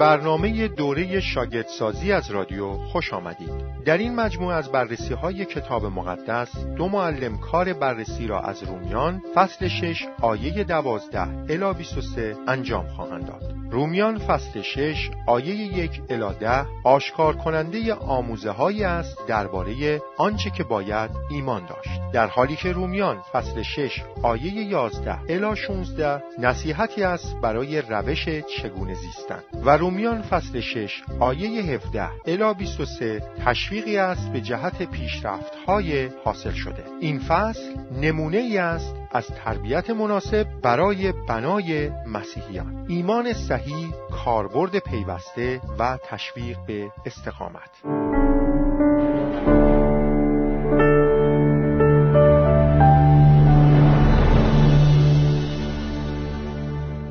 برنامه دوره شاگردسازی از رادیو خوش آمدید. در این مجموعه از بررسی های کتاب مقدس دو معلم کار بررسی را از رومیان فصل 6 آیه 12 الی 23 انجام خواهند داد. رومیان فصل 6 آیه یک الی ده آشکار کننده آموزه هایی است درباره آنچه که باید ایمان داشت. در حالی که رومیان فصل 6 آیه 11 الی 16 نصیحتی است برای روش چگونه زیستن. و رومیان فصل 6 آیه 17 الی 23 تشویقی است به جهت پیشرفت های حاصل شده. این فصل نمونه ای است از تربیت مناسب برای بنای مسیحیان. ایمان صحیح کاربرد پیوسته و تشویق به استقامت.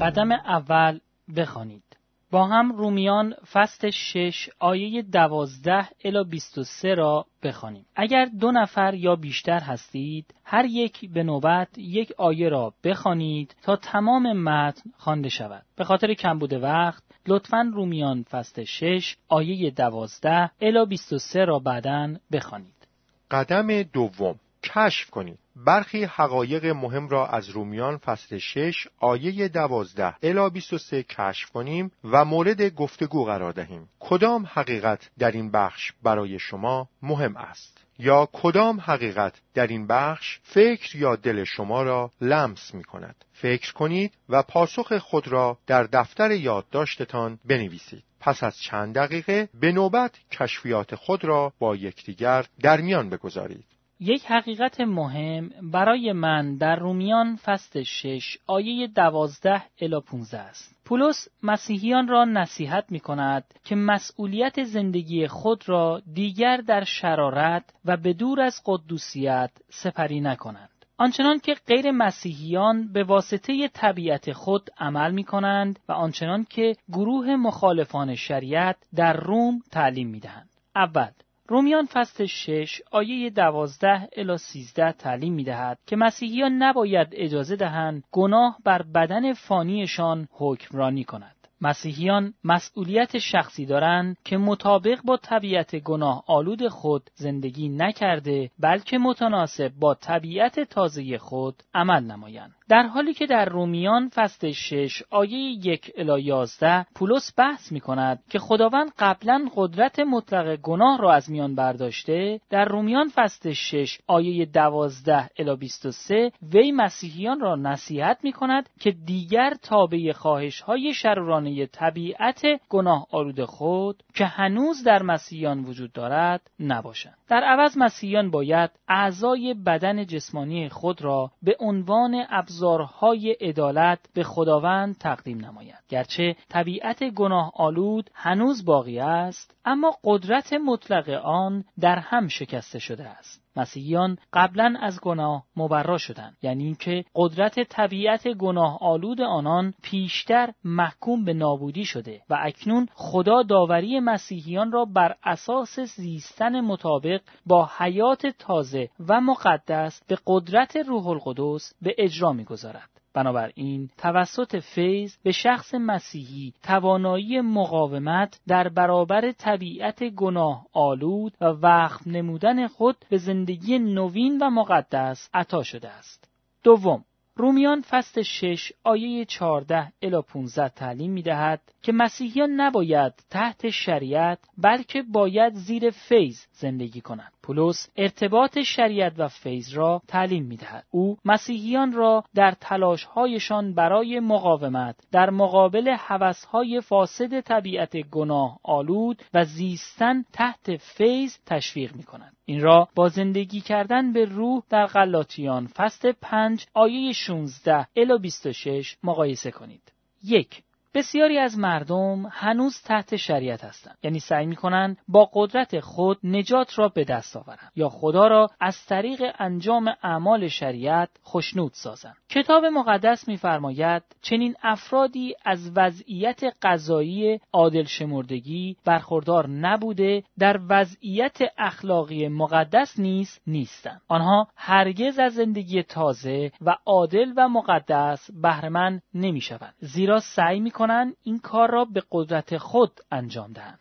قدم اول بخوانید. با هم رومیان فصل 6 آیه 12 الی 23 را بخوانیم. اگر دو نفر یا بیشتر هستید، هر یک به نوبت یک آیه را بخوانید تا تمام متن خوانده شود. به خاطر کمبود وقت، لطفا رومیان فصل 6 آیه 12 الی 23 را بعدا بخوانید. قدم دوم کشف کنید برخی حقایق مهم را از رومیان فصل 6 آیه 12 الی 23 کشف کنیم و مورد گفتگو قرار دهیم. کدام حقیقت در این بخش برای شما مهم است؟ یا کدام حقیقت در این بخش فکر یا دل شما را لمس می کند؟ فکر کنید و پاسخ خود را در دفتر یادداشتتان بنویسید. پس از چند دقیقه به نوبت کشفیات خود را با یکدیگر در میان بگذارید. یک حقیقت مهم برای من در رومیان فصل 6 آیه 12 الی 15 است. پولس مسیحیان را نصیحت می کند که مسئولیت زندگی خود را دیگر در شرارت و به دور از قدوسیت سپری نکنند. آنچنان که غیر مسیحیان به واسطه طبیعت خود عمل می کنند و آنچنان که گروه مخالفان شریعت در روم تعلیم می دهند. اول رومیان فصل 6 آیه 12 الی 13 تعلیم می دهد که مسیحیان نباید اجازه دهند گناه بر بدن فانیشان حکمرانی کند. مسیحیان مسئولیت شخصی دارند که مطابق با طبیعت گناه آلود خود زندگی نکرده بلکه متناسب با طبیعت تازه خود عمل نمایند. در حالی که در رومیان فصل 6 آیه 1 الی 11 پولس بحث می کند که خداوند قبلا قدرت مطلق گناه را از میان برداشته در رومیان فصل 6 آیه 12 الی 23 وی مسیحیان را نصیحت می کند که دیگر تابع خواهش های شرورانه طبیعت گناه آلود خود که هنوز در مسیحیان وجود دارد نباشند. در عوض مسیحیان باید اعضای بدن جسمانی خود را به عنوان ابزارهای عدالت به خداوند تقدیم نمایند گرچه طبیعت گناه آلود هنوز باقی است اما قدرت مطلق آن در هم شکسته شده است. مسیحیان قبلا از گناه مبرا شدند. یعنی اینکه قدرت طبیعت گناه آلود آنان پیشتر محکوم به نابودی شده و اکنون خدا داوری مسیحیان را بر اساس زیستن مطابق با حیات تازه و مقدس به قدرت روح القدس به اجرا می‌گذارد. بنابراین توسط فیض به شخص مسیحی توانایی مقاومت در برابر طبیعت گناه آلود و وقف نمودن خود به زندگی نوین و مقدس عطا شده است. دوم رومیان فصل 6 آیه 14 الی 15 تعلیم می دهد که مسیحیان نباید تحت شریعت بلکه باید زیر فیض زندگی کنند. پولس ارتباط شریعت و فیض را تعلیم می دهد. او مسیحیان را در تلاشهایشان برای مقاومت در مقابل حوثهای فاسد طبیعت گناه آلود و زیستن تحت فیض تشویق می کند. این را با زندگی کردن به روح در غلاطیان فصل 5 آیه 16 الی 26 مقایسه کنید. یک بسیاری از مردم هنوز تحت شریعت هستند. یعنی سعی می‌کنند با قدرت خود نجات را به دست آورند یا خدا را از طریق انجام اعمال شریعت خشنود سازند. کتاب مقدس میفرماید چنین افرادی از وضعیت قضایی عادل شمردگی برخوردار نبوده در وضعیت اخلاقی مقدس نیز نیستند. آنها هرگز از زندگی تازه و عادل و مقدس بهرهمند نمی‌شوند زیرا سعی می کنند این کار را به قدرت خود انجام دهند.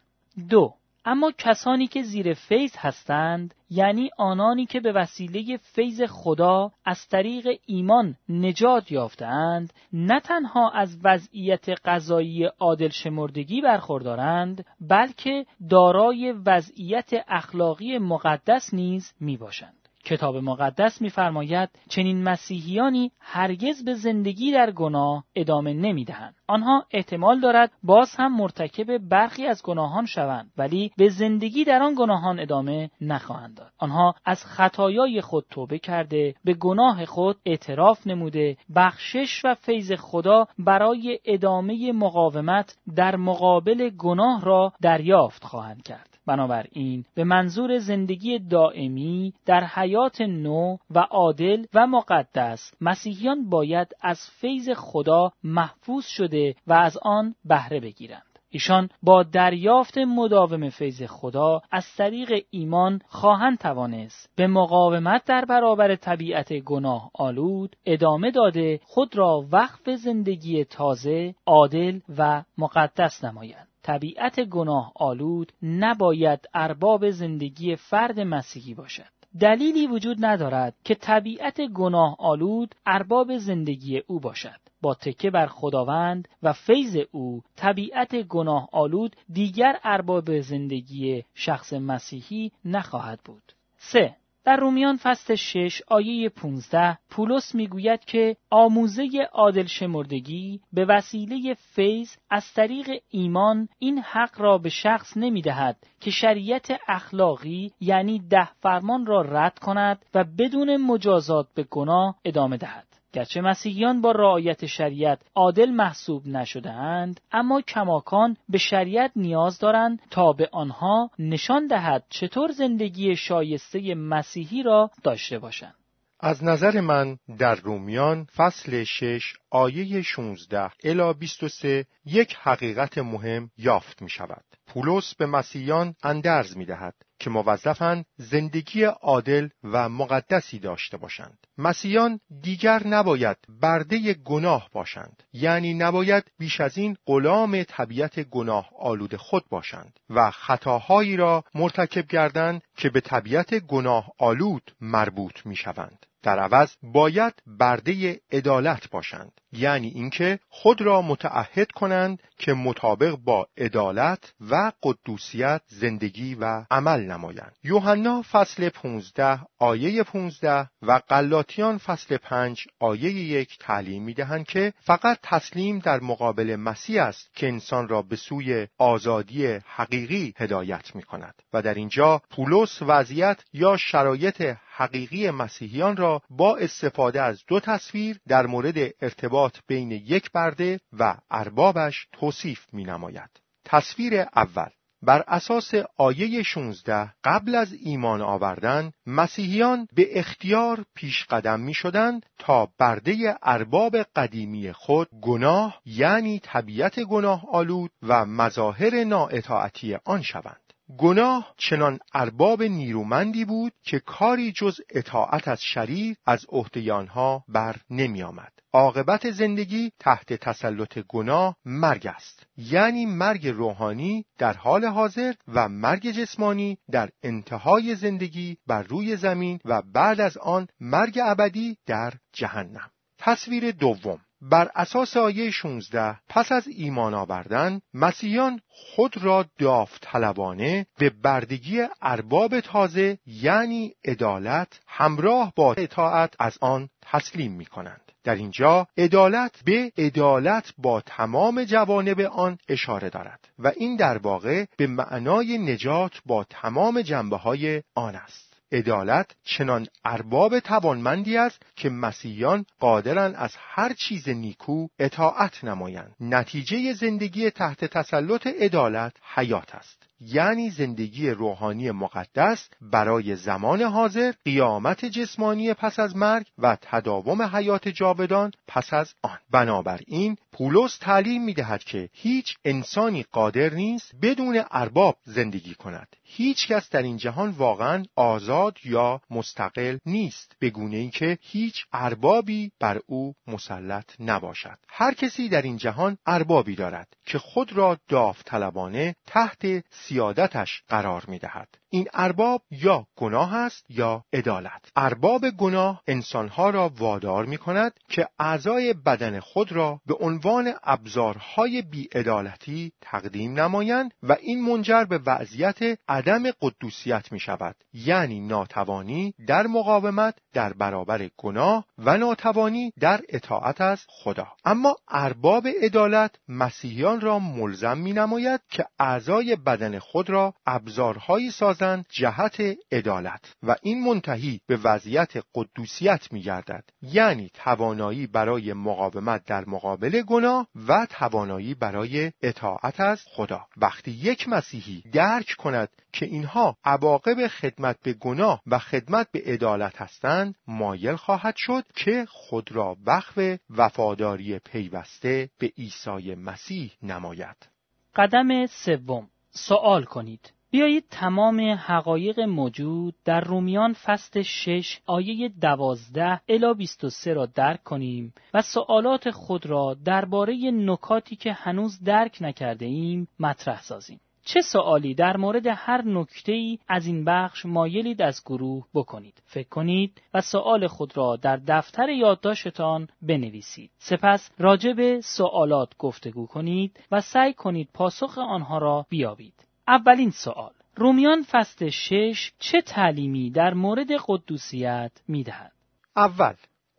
دو اما کسانی که زیر فیض هستند یعنی آنانی که به وسیله فیض خدا از طریق ایمان نجات یافتند نه تنها از وضعیت قضایی عادل شمردگی برخوردارند بلکه دارای وضعیت اخلاقی مقدس نیز می باشند. کتاب مقدس می‌فرماید چنین مسیحیانی هرگز به زندگی در گناه ادامه نمی‌دهند. آنها احتمال دارد باز هم مرتکب برخی از گناهان شوند ولی به زندگی در آن گناهان ادامه نخواهند داد. آنها از خطایای خود توبه کرده به گناه خود اعتراف نموده بخشش و فیض خدا برای ادامه مقاومت در مقابل گناه را دریافت خواهند کرد. بنابراین به منظور زندگی دائمی در حیات نو و عادل و مقدس مسیحیان باید از فیض خدا محفوظ شده و از آن بهره بگیرند. ایشان با دریافت مداوم فیض خدا از طریق ایمان خواهند توانست به مقاومت در برابر طبیعت گناه آلود ادامه داده خود را وقف زندگی تازه، عادل و مقدس نمایند. طبیعت گناه آلود نباید ارباب زندگی فرد مسیحی باشد. دلیلی وجود ندارد که طبیعت گناه آلود ارباب زندگی او باشد. با تکه بر خداوند و فیض او طبیعت گناه آلود دیگر ارباب زندگی شخص مسیحی نخواهد بود. 3. در رومیان فصل 6 آیه 15 پولس می‌گوید که آموزه عادل شمردگی به وسیله فیض از طریق ایمان این حق را به شخص نمی‌دهد که شریعت اخلاقی یعنی ده فرمان را رد کند و بدون مجازات به گناه ادامه دهد. گرچه مسیحیان با رعایت شریعت عادل محسوب نشدهاند اما کماکان به شریعت نیاز دارند تا به آنها نشان دهد چطور زندگی شایسته مسیحی را داشته باشند از نظر من در رومیان فصل 6 آیه 16 الی 23 یک حقیقت مهم یافت می شود. پولس به مسیحیان اندرز می دهد که موظفند زندگی عادل و مقدسی داشته باشند. مسیحیان دیگر نباید برده گناه باشند یعنی نباید بیش از این غلام طبیعت گناه آلود خود باشند و خطاهایی را مرتکب گردند که به طبیعت گناه آلود مربوط می شوند. در عوض باید برده عدالت باشند یعنی اینکه خود را متعهد کنند که مطابق با عدالت و قدوسیت زندگی و عمل نمایند. یوحنا فصل 15 آیه 15 و قلاتیان فصل 5 آیه یک تعلیم می‌دهند که فقط تسلیم در مقابل مسیح است که انسان را به سوی آزادی حقیقی هدایت می کند و در اینجا پولس وضعیت یا شرایط حقیقی مسیحیان را با استفاده از دو تصویر در مورد ارتباط بین یک برده و اربابش توصیف می نماید. تصویر اول بر اساس آیه 16 قبل از ایمان آوردن مسیحیان به اختیار پیش قدم می شدند تا برده ارباب قدیمی خود گناه یعنی طبیعت گناه آلود و مظاهر نااطاعتی آن شوند. گناه چنان ارباب نیرومندی بود که کاری جز اطاعت از شریر از عهده آنها بر نمی آمد. عاقبت زندگی تحت تسلط گناه مرگ است. یعنی مرگ روحانی در حال حاضر و مرگ جسمانی در انتهای زندگی بر روی زمین و بعد از آن مرگ ابدی در جهنم. تصویر دوم. بر اساس آیه 16 پس از ایمان آوردن مسیحیان خود را داوطلبانه به بردگی ارباب تازه یعنی عدالت همراه با اطاعت از آن تسلیم می کنند. در اینجا عدالت به عدالت با تمام جوانب آن اشاره دارد و این در واقع به معنای نجات با تمام جنبه های آن است. عدالت چنان ارباب توانمندی است که مسیحیان قادرند از هر چیز نیکو اطاعت نمایند. نتیجه زندگی تحت تسلط عدالت حیات است. یعنی زندگی روحانی مقدس برای زمان حاضر قیامت جسمانی پس از مرگ و تداوم حیات جاودان پس از آن. بنابراین پولس تعلیم می دهد که هیچ انسانی قادر نیست بدون ارباب زندگی کند. هیچ کس در این جهان واقعا آزاد یا مستقل نیست به گونه که هیچ اربابی بر او مسلط نباشد. هر کسی در این جهان اربابی دارد که خود را داوطلبانه تحت سیادتش قرار می دهد این ارباب یا گناه است یا عدالت. ارباب گناه انسانها را وادار می کند که اعضای بدن خود را به عنوان ابزارهای بیعدالتی تقدیم نمایند و این منجر به وضعیت عدم قدوسیت می شود یعنی ناتوانی در مقاومت در برابر گناه و ناتوانی در اطاعت از خدا. اما ارباب عدالت مسیحیان را ملزم می نماید که اعضای بدن خود را ابزارهایی سازند جهت عدالت و این منتهی به وضعیت قدوسیت می گردد یعنی توانایی برای مقاومت در مقابل گناه و توانایی برای اطاعت از خدا. وقتی یک مسیحی درک کند که اینها عواقب خدمت به گناه و خدمت به عدالت هستند مایل خواهد شد که خود را وقف وفاداری پیوسته به عیسی مسیح نماید. قدم سوم. سوال کنید. بیایید تمام حقایق موجود در رومیان فصل 6 آیه 12 الی 23 را درک کنیم و سوالات خود را درباره نکاتی که هنوز درک نکرده ایم مطرح سازیم. چه سوالی در مورد هر نکته ای از این بخش مایلید از گروه بکنید. فکر کنید و سوال خود را در دفتر یادداشتتان بنویسید. سپس راجع به سوالات گفتگو کنید و سعی کنید پاسخ آنها را بیابید. اولین سوال رومیان فصل شش چه تعلیمی در مورد قدوسیت می‌دهد؟ اول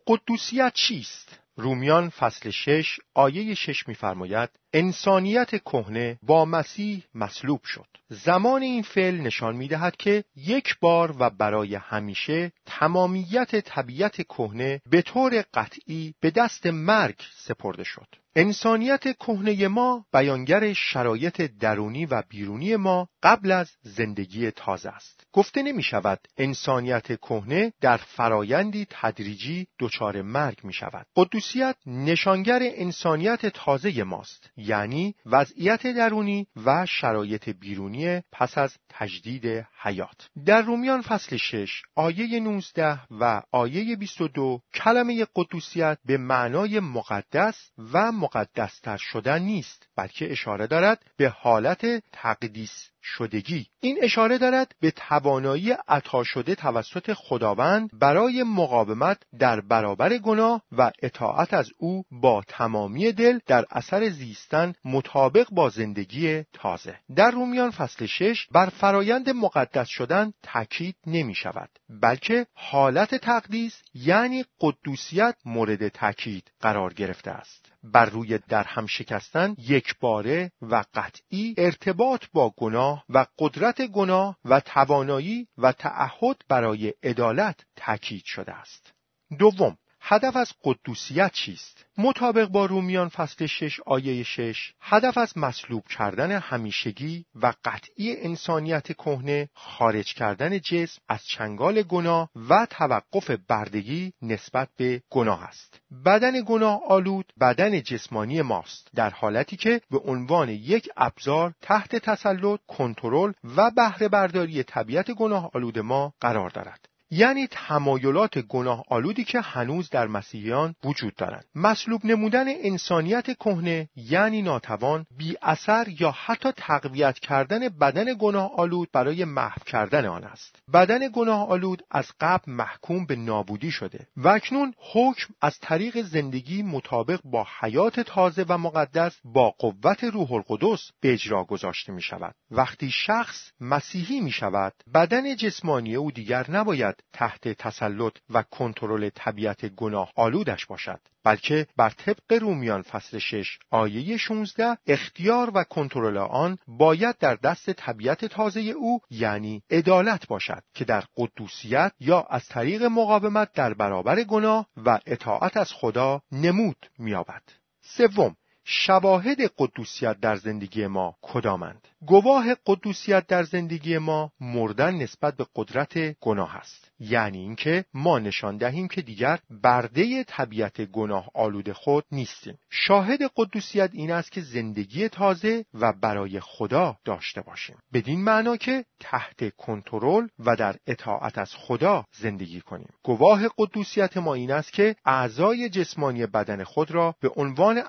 قدوسیت چیست؟ رومیان فصل شش آیه شش میفرماید انسانیت کهنه با مسیح مصلوب شد. زمان این فعل نشان می دهد که یک بار و برای همیشه تمامیت طبیعت کهنه به طور قطعی به دست مرگ سپرده شد. انسانیت کهنه ما بیانگر شرایط درونی و بیرونی ما قبل از زندگی تازه است. گفته نمی شود انسانیت کهنه در فرایندی تدریجی دچار مرگ می شود قدوسیت نشانگر انسانیت تازه ماست. یعنی وضعیت درونی و شرایط بیرونی پس از تجدید حیات. در رومیان فصل 6 آیه 19 و آیه 22 کلمه قدوسیت به معنای مقدس و مقدستر شدن نیست بلکه اشاره دارد به حالت تقدیس شدگی. این اشاره دارد به توانایی عطا شده توسط خداوند برای مقاومت در برابر گناه و اطاعت از او با تمامی دل در اثر زیستن مطابق با زندگی تازه. در رومیان فصل 6 بر فرایند مقدس شدن تاکید نمی شود بلکه حالت تقدیس یعنی قدوسیت مورد تاکید قرار گرفته است. بر روی در هم شکستن یک باره و قطعی ارتباط با گناه و قدرت گناه و توانایی و تعهد برای عدالت تاکید شده است. دوم هدف از قدوسیت چیست؟ مطابق با رومیان فصل 6 آیه 6 هدف از مصلوب کردن همیشگی و قطعی انسانیت کهنه خارج کردن جسم از چنگال گناه و توقف بردگی نسبت به گناه است بدن گناه آلود بدن جسمانی ماست در حالتی که به عنوان یک ابزار تحت تسلط کنترل و بهره برداری طبیعت گناه آلود ما قرار دارد یعنی تمایلات گناه آلودی که هنوز در مسیحیان وجود دارند. مصلوب نمودن انسانیت کهنه یعنی ناتوان بی اثر یا حتی تقویت کردن بدن گناه آلود برای محو کردن آن است. بدن گناه آلود از قبل محکوم به نابودی شده و اکنون حکم از طریق زندگی مطابق با حیات تازه و مقدس با قوت روح القدس به اجرا گذاشته می شود وقتی شخص مسیحی می شود بدن جسمانی او دیگر نباید تحت تسلط و کنترل طبیعت گناه آلودش باشد بلکه بر طبق رومیان فصل 6 آیه 16 اختیار و کنترل آن باید در دست طبیعت تازه او یعنی عدالت باشد که در قدوسیت یا از طریق مقاومت در برابر گناه و اطاعت از خدا نمود مییابد. سوم شواهد قدوسیت در زندگی ما کدامند؟ گواه قدوسیت در زندگی ما مردن نسبت به قدرت گناه است. یعنی اینکه ما نشان دهیم که دیگر برده طبیعت گناه آلود خود نیستیم. شاهد قدوسیت این است که زندگی تازه و برای خدا داشته باشیم. بدین معنا که تحت کنترل و در اطاعت از خدا زندگی کنیم. گواه قدوسیت ما این است که اعضای جسمانی بدن خود را به عنوان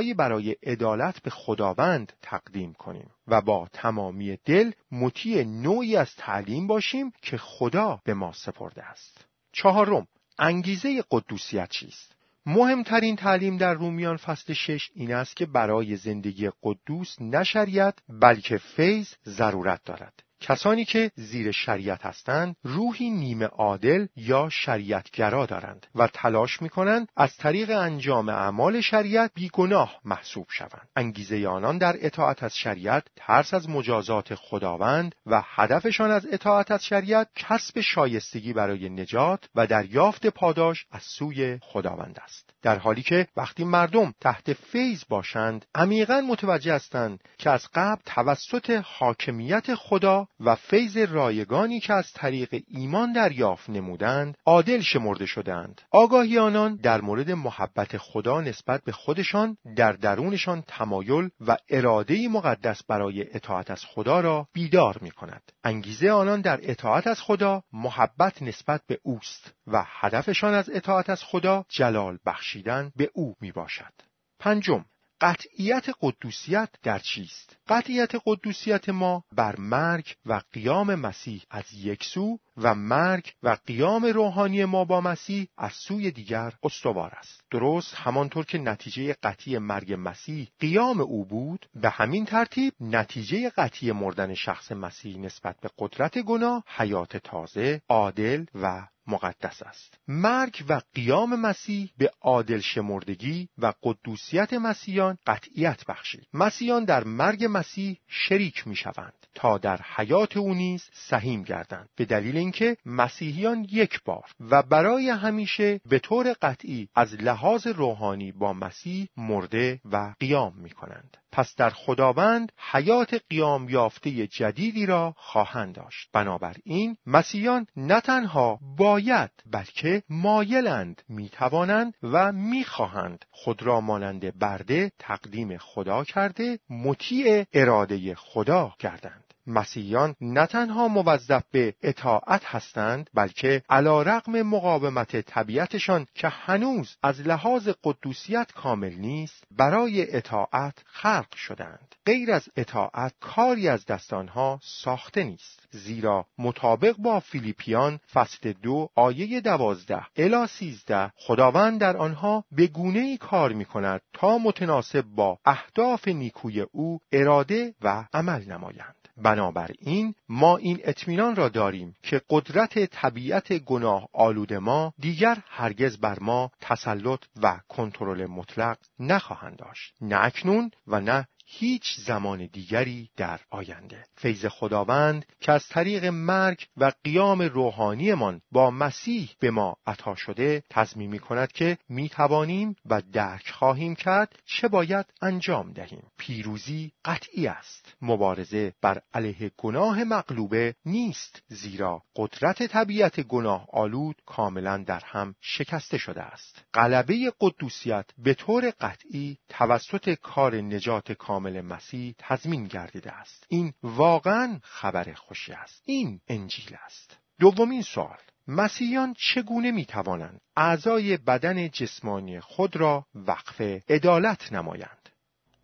ابزارهایی برای عدالت به خداوند تقدیم کنیم و با تمامی دل مطیع نوعی از تعلیم باشیم که خدا به ما سپرده است. چهارم انگیزه قدوسیت چیست؟ مهمترین تعلیم در رومیان فصل شش این است که برای زندگی قدوس نه شریعت بلکه فیض ضرورت دارد. کسانی که زیر شریعت هستند روحی نیمه عادل یا شریعتگرا دارند و تلاش می کنند از طریق انجام اعمال شریعت بیگناه محسوب شوند. انگیزه آنان در اطاعت از شریعت ترس از مجازات خداوند و هدفشان از اطاعت از شریعت کسب شایستگی برای نجات و دریافت پاداش از سوی خداوند است. در حالی که وقتی مردم تحت فیض باشند عمیقا متوجه هستند که از قبل توسط حاکمیت خدا و فیض رایگانی که از طریق ایمان دریافت نمودند عادل شمرده شدند. آگاهی آنان در مورد محبت خدا نسبت به خودشان در درونشان تمایل و اراده مقدس برای اطاعت از خدا را بیدار می کند انگیزه آنان در اطاعت از خدا محبت نسبت به اوست و هدفشان از اطاعت از خدا جلال بخشیدن به او می باشد پنجم قطعیت قدوسیت در چیست؟ قطعیت قدوسیت ما بر مرگ و قیام مسیح از یک سو و مرگ و قیام روحانی ما با مسیح از سوی دیگر استوار است درست همانطور که نتیجه قطعی مرگ مسیح قیام او بود به همین ترتیب نتیجه قطعی مردن شخص مسیح نسبت به قدرت گناه حیات تازه عادل و مقدس است. مرگ و قیام مسیح به عادل شمردگی و قدوسیت مسیحیان قطعیت بخشید. مسیحیان در مرگ مسیح شریک می شوند تا در حیات او نیز سهیم گردند. به دلیل اینکه مسیحیان یک بار و برای همیشه به طور قطعی از لحاظ روحانی با مسیح مرده و قیام می کنند پس در خداوند حیات قیام یافته جدیدی را خواهند داشت. بنابراین مسیحیان نه تنها باید بلکه مایلند می‌توانند و می‌خواهند خود را مانند برده تقدیم خدا کرده مطیع اراده خدا گردند. مسیحیان نه تنها موظف به اطاعت هستند بلکه علا رقم مقاومت طبیعتشان که هنوز از لحاظ قدوسیت کامل نیست برای اطاعت خلق شدند. غیر از اطاعت کاری از دست آنها ساخته نیست. زیرا مطابق با فیلیپیان فصل دو آیه دوازده الا سیزده خداوند در آنها به گونه ای کار می کند تا متناسب با اهداف نیکوی او اراده و عمل نمایند. بنابراین ما این اطمینان را داریم که قدرت طبیعت گناه آلود ما دیگر هرگز بر ما تسلط و کنترل مطلق نخواهند داشت. نه اکنون و نه هیچ زمان دیگری در آینده. فیض خداوند که از طریق مرگ و قیام روحانیمان با مسیح به ما عطا شده تضمین می کند که می توانیم و درک خواهیم کرد چه باید انجام دهیم. پیروزی قطعی است. مبارزه بر علیه گناه مغلوبه نیست زیرا قدرت طبیعت گناه آلود کاملا در هم شکسته شده است. غلبه قدوسیت به طور قطعی توسط کار نجات کامل کامل مسیح تضمین گردیده است. این واقعا خبر خوشی است. این انجیل است. دومین سوال. مسیحیان چگونه می توانند اعضای بدن جسمانی خود را وقف عدالت نمایند؟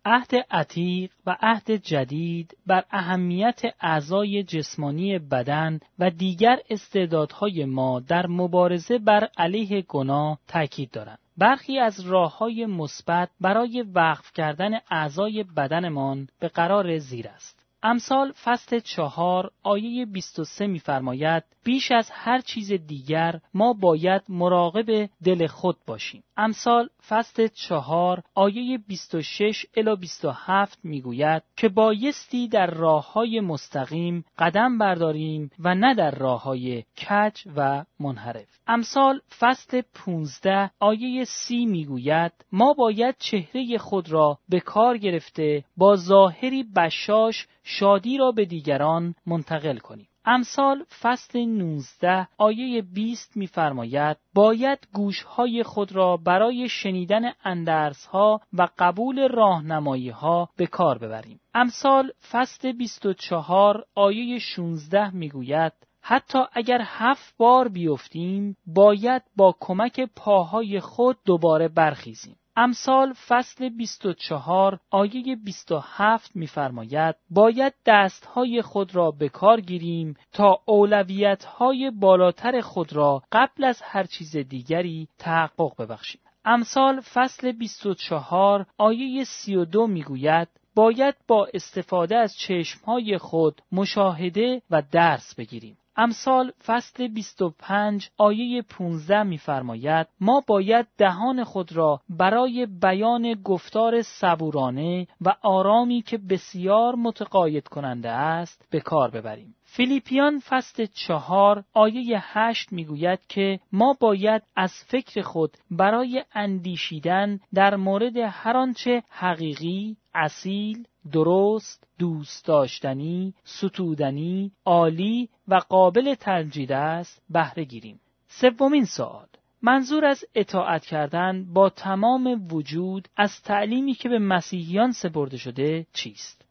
عهد عتیق و عهد جدید بر اهمیت اعضای جسمانی بدن و دیگر استعدادهای ما در مبارزه بر علیه گناه تاکید دارند. برخی از راه های مثبت برای وقف کردن اعضای بدنمان به قرار زیر است. امثال فصل چهار آیه 23 می‌فرماید بیش از هر چیز دیگر ما باید مراقب دل خود باشیم. امثال فصل چهار آیه 26 الی 27 می‌گوید که بایستی در راه های مستقیم قدم برداریم و نه در راه های کج و منحرف. امثال فصل 15 آیه سی می‌گوید ما باید چهره خود را به کار گرفته با ظاهری بشاش شادی را به دیگران منتقل کنیم. امثال فصل 19 آیه 20 می‌فرماید باید گوشهای خود را برای شنیدن اندرسها و قبول راهنمایی‌ها به کار ببریم. امثال فصل 24 آیه 16 می‌گوید حتی اگر هفت بار بیفتیم باید با کمک پاهای خود دوباره برخیزیم. امثال فصل 24 آیه 27 می‌فرماید باید دستهای خود را به کار گیریم تا اولویت‌های بالاتر خود را قبل از هر چیز دیگری تحقق ببخشیم. امثال فصل 24 آیه 32 می‌گوید باید با استفاده از چشمهای خود مشاهده و درس بگیریم. امثال فصل 25 آیه 15 می‌فرماید ما باید دهان خود را برای بیان گفتار صبورانه و آرامی که بسیار متقاعد کننده است به کار ببریم. فیلیپیان فصل چهار آیه هشت می‌گوید که ما باید از فکر خود برای اندیشیدن در مورد هر آنچه حقیقی، اصیل، درست، دوست داشتنی، ستودنی، عالی و قابل ترجید است بهره گیریم. سومین سوال منظور از اطاعت کردن با تمام وجود از تعلیمی که به مسیحیان سپرده شده چیست؟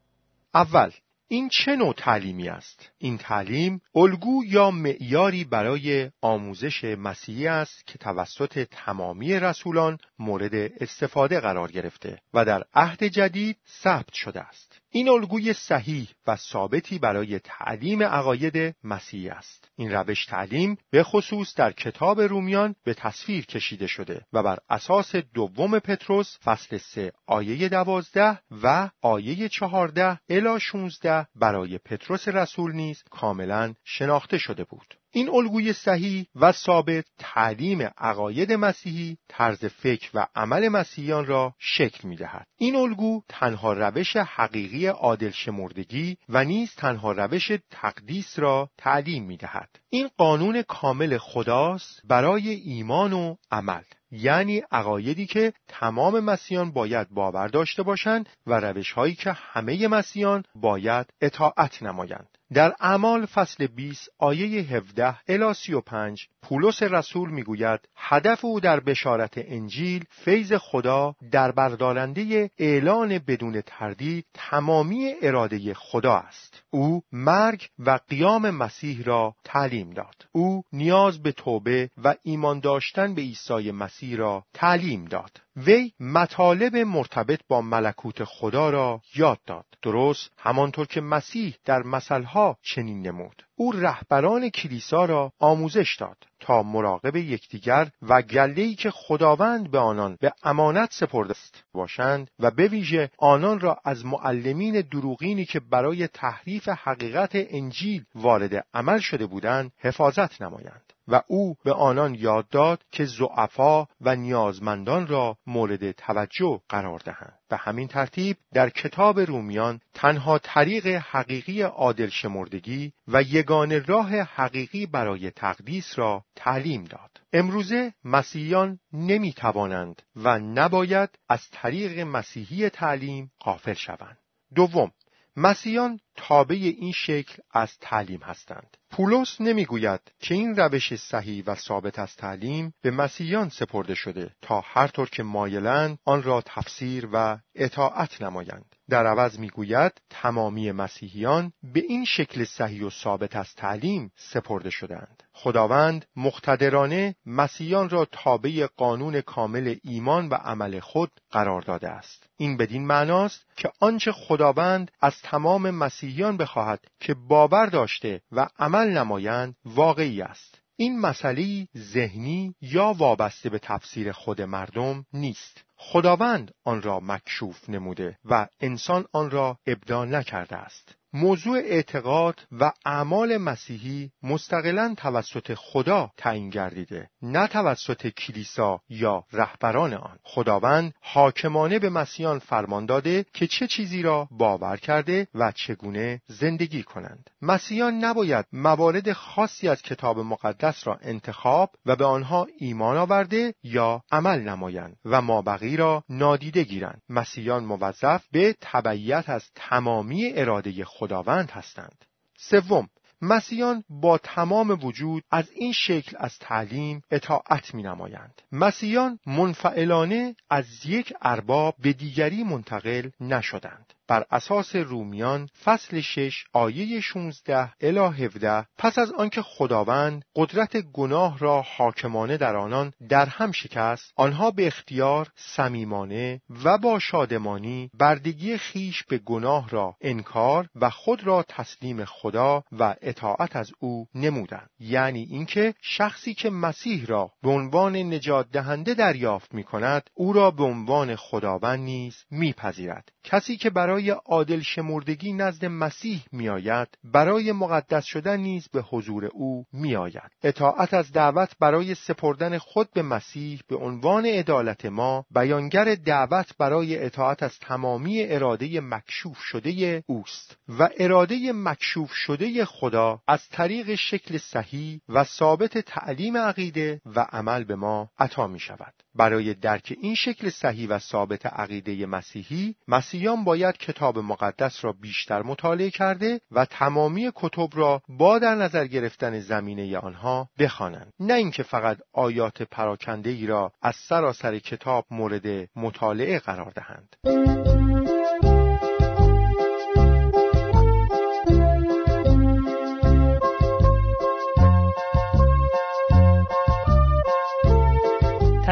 اول این چه نوع تعلیمی است؟ این تعلیم الگو یا معیاری برای آموزش مسیحی است که توسط تمامی رسولان مورد استفاده قرار گرفته و در عهد جدید ثبت شده است. این الگوی صحیح و ثابتی برای تعلیم عقاید مسیحی است. این روش تعلیم به خصوص در کتاب رومیان به تصویر کشیده شده و بر اساس دوم پتروس فصل 3 آیه 12 و آیه 14 الی 16 برای پتروس رسول نیز کاملا شناخته شده بود. این الگوی صحیح و ثابت تعلیم عقاید مسیحی طرز فکر و عمل مسیحیان را شکل می دهد. این الگو تنها روش حقیقی عادل شمردگی و نیز تنها روش تقدیس را تعلیم می دهد. این قانون کامل خداست برای ایمان و عمل یعنی عقایدی که تمام مسیحیان باید باور داشته باشند و روشهایی که همه مسیحیان باید اطاعت نمایند در اعمال فصل 20 آیه 17 الی 35 پولس رسول می‌گوید هدف او در بشارت انجیل فیض خدا در بردارنده اعلان بدون تردید تمامی اراده خدا است. او مرگ و قیام مسیح را تعلیم داد. او نیاز به توبه و ایمان داشتن به عیسی مسیح را تعلیم داد. وی مطالب مرتبط با ملکوت خدا را یاد داد. درست همانطور که مسیح در مثلها چنین نمود. او رهبران کلیسا را آموزش داد تا مراقب یکدیگر و گله‌ای که خداوند به آنان به امانت سپرده است باشند و به ویژه آنان را از معلمین دروغینی که برای تحریف حقیقت انجیل وارد عمل شده بودند حفاظت نمایند. و او به آنان یاد داد که زعفا و نیازمندان را مورد توجه قرار دهند. به همین ترتیب در کتاب رومیان تنها طریق حقیقی عادل شمردگی و یگان راه حقیقی برای تقدیس را تعلیم داد. امروزه مسیحیان نمی توانند و نباید از طریق مسیحی تعلیم قافل شوند. دوم مسیحیان تابع این شکل از تعلیم هستند. پولس نمی‌گوید که این روش صحیح و ثابت از تعلیم به مسیحیان سپرده شده تا هر طور که مایلند آن را تفسیر و اطاعت نمایند. در عوض می‌گوید تمامی مسیحیان به این شکل صحیح و ثابت از تعلیم سپرده شدند. خداوند مقتدرانه مسیحیان را تابع قانون کامل ایمان و عمل خود قرار داده است. این بدین معناست که آنچه خداوند از تمام مسیحیان بخواهد که باور داشته و عمل نمایند واقعی است. این مسئله ذهنی یا وابسته به تفسیر خود مردم نیست. خداوند آن را مکشوف نموده و انسان آن را ابدا نکرده است. موضوع اعتقاد و اعمال مسیحی مستقلا توسط خدا تعیین گردیده نه توسط کلیسا یا رهبران آن. خداوند حاکمانه به مسیحیان فرمان داده که چه چیزی را باور کرده و چگونه زندگی کنند. مسیحیان نباید موارد خاصی از کتاب مقدس را انتخاب و به آنها ایمان آورده یا عمل نمایند و مابقی را نادیده گیرند. مسیحیان موظف به تبعیت از تمامی اراده خداوند هستند سوم مسیحیان با تمام وجود از این شکل از تعلیم اطاعت می نمایند. مسیحیان منفعلانه از یک ارباب به دیگری منتقل نشدند. بر اساس رومیان فصل 6 آیه 16 الی 17 پس از آنکه خداوند قدرت گناه را حاکمانه در آنان در هم شکست آنها به اختیار صمیمانه و با شادمانی بردگی خیش به گناه را انکار و خود را تسلیم خدا و اطاعت از او نمودند. یعنی اینکه شخصی که مسیح را به عنوان نجات دهنده دریافت می کند او را به عنوان خداوند نیز میپذیرد. کسی که برای برای عادل شمردگی نزد مسیح میآید برای مقدس شدن نیز به حضور او میآید. اطاعت از دعوت برای سپردن خود به مسیح به عنوان عدالت ما بیانگر دعوت برای اطاعت از تمامی اراده مکشوف شده اوست و اراده مکشوف شده خدا از طریق شکل صحیح و ثابت تعلیم عقیده و عمل به ما عطا می شود برای درک این شکل صحیح و ثابت عقیده مسیحی مسیحیان باید کتاب مقدس را بیشتر مطالعه کرده و تمامی کتب را با در نظر گرفتن زمینه آنها بخوانند. نه اینکه فقط آیات پراکنده ای را از سراسر کتاب مورد مطالعه قرار دهند.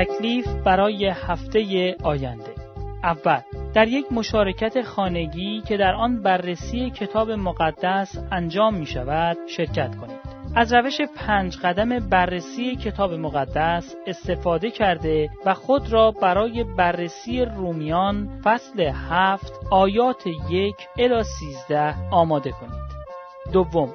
تکلیف برای هفته آینده اول در یک مشارکت خانگی که در آن بررسی کتاب مقدس انجام می شود شرکت کنید. از روش پنج قدم بررسی کتاب مقدس استفاده کرده و خود را برای بررسی رومیان فصل هفت آیات یک الی سیزده آماده کنید. دوم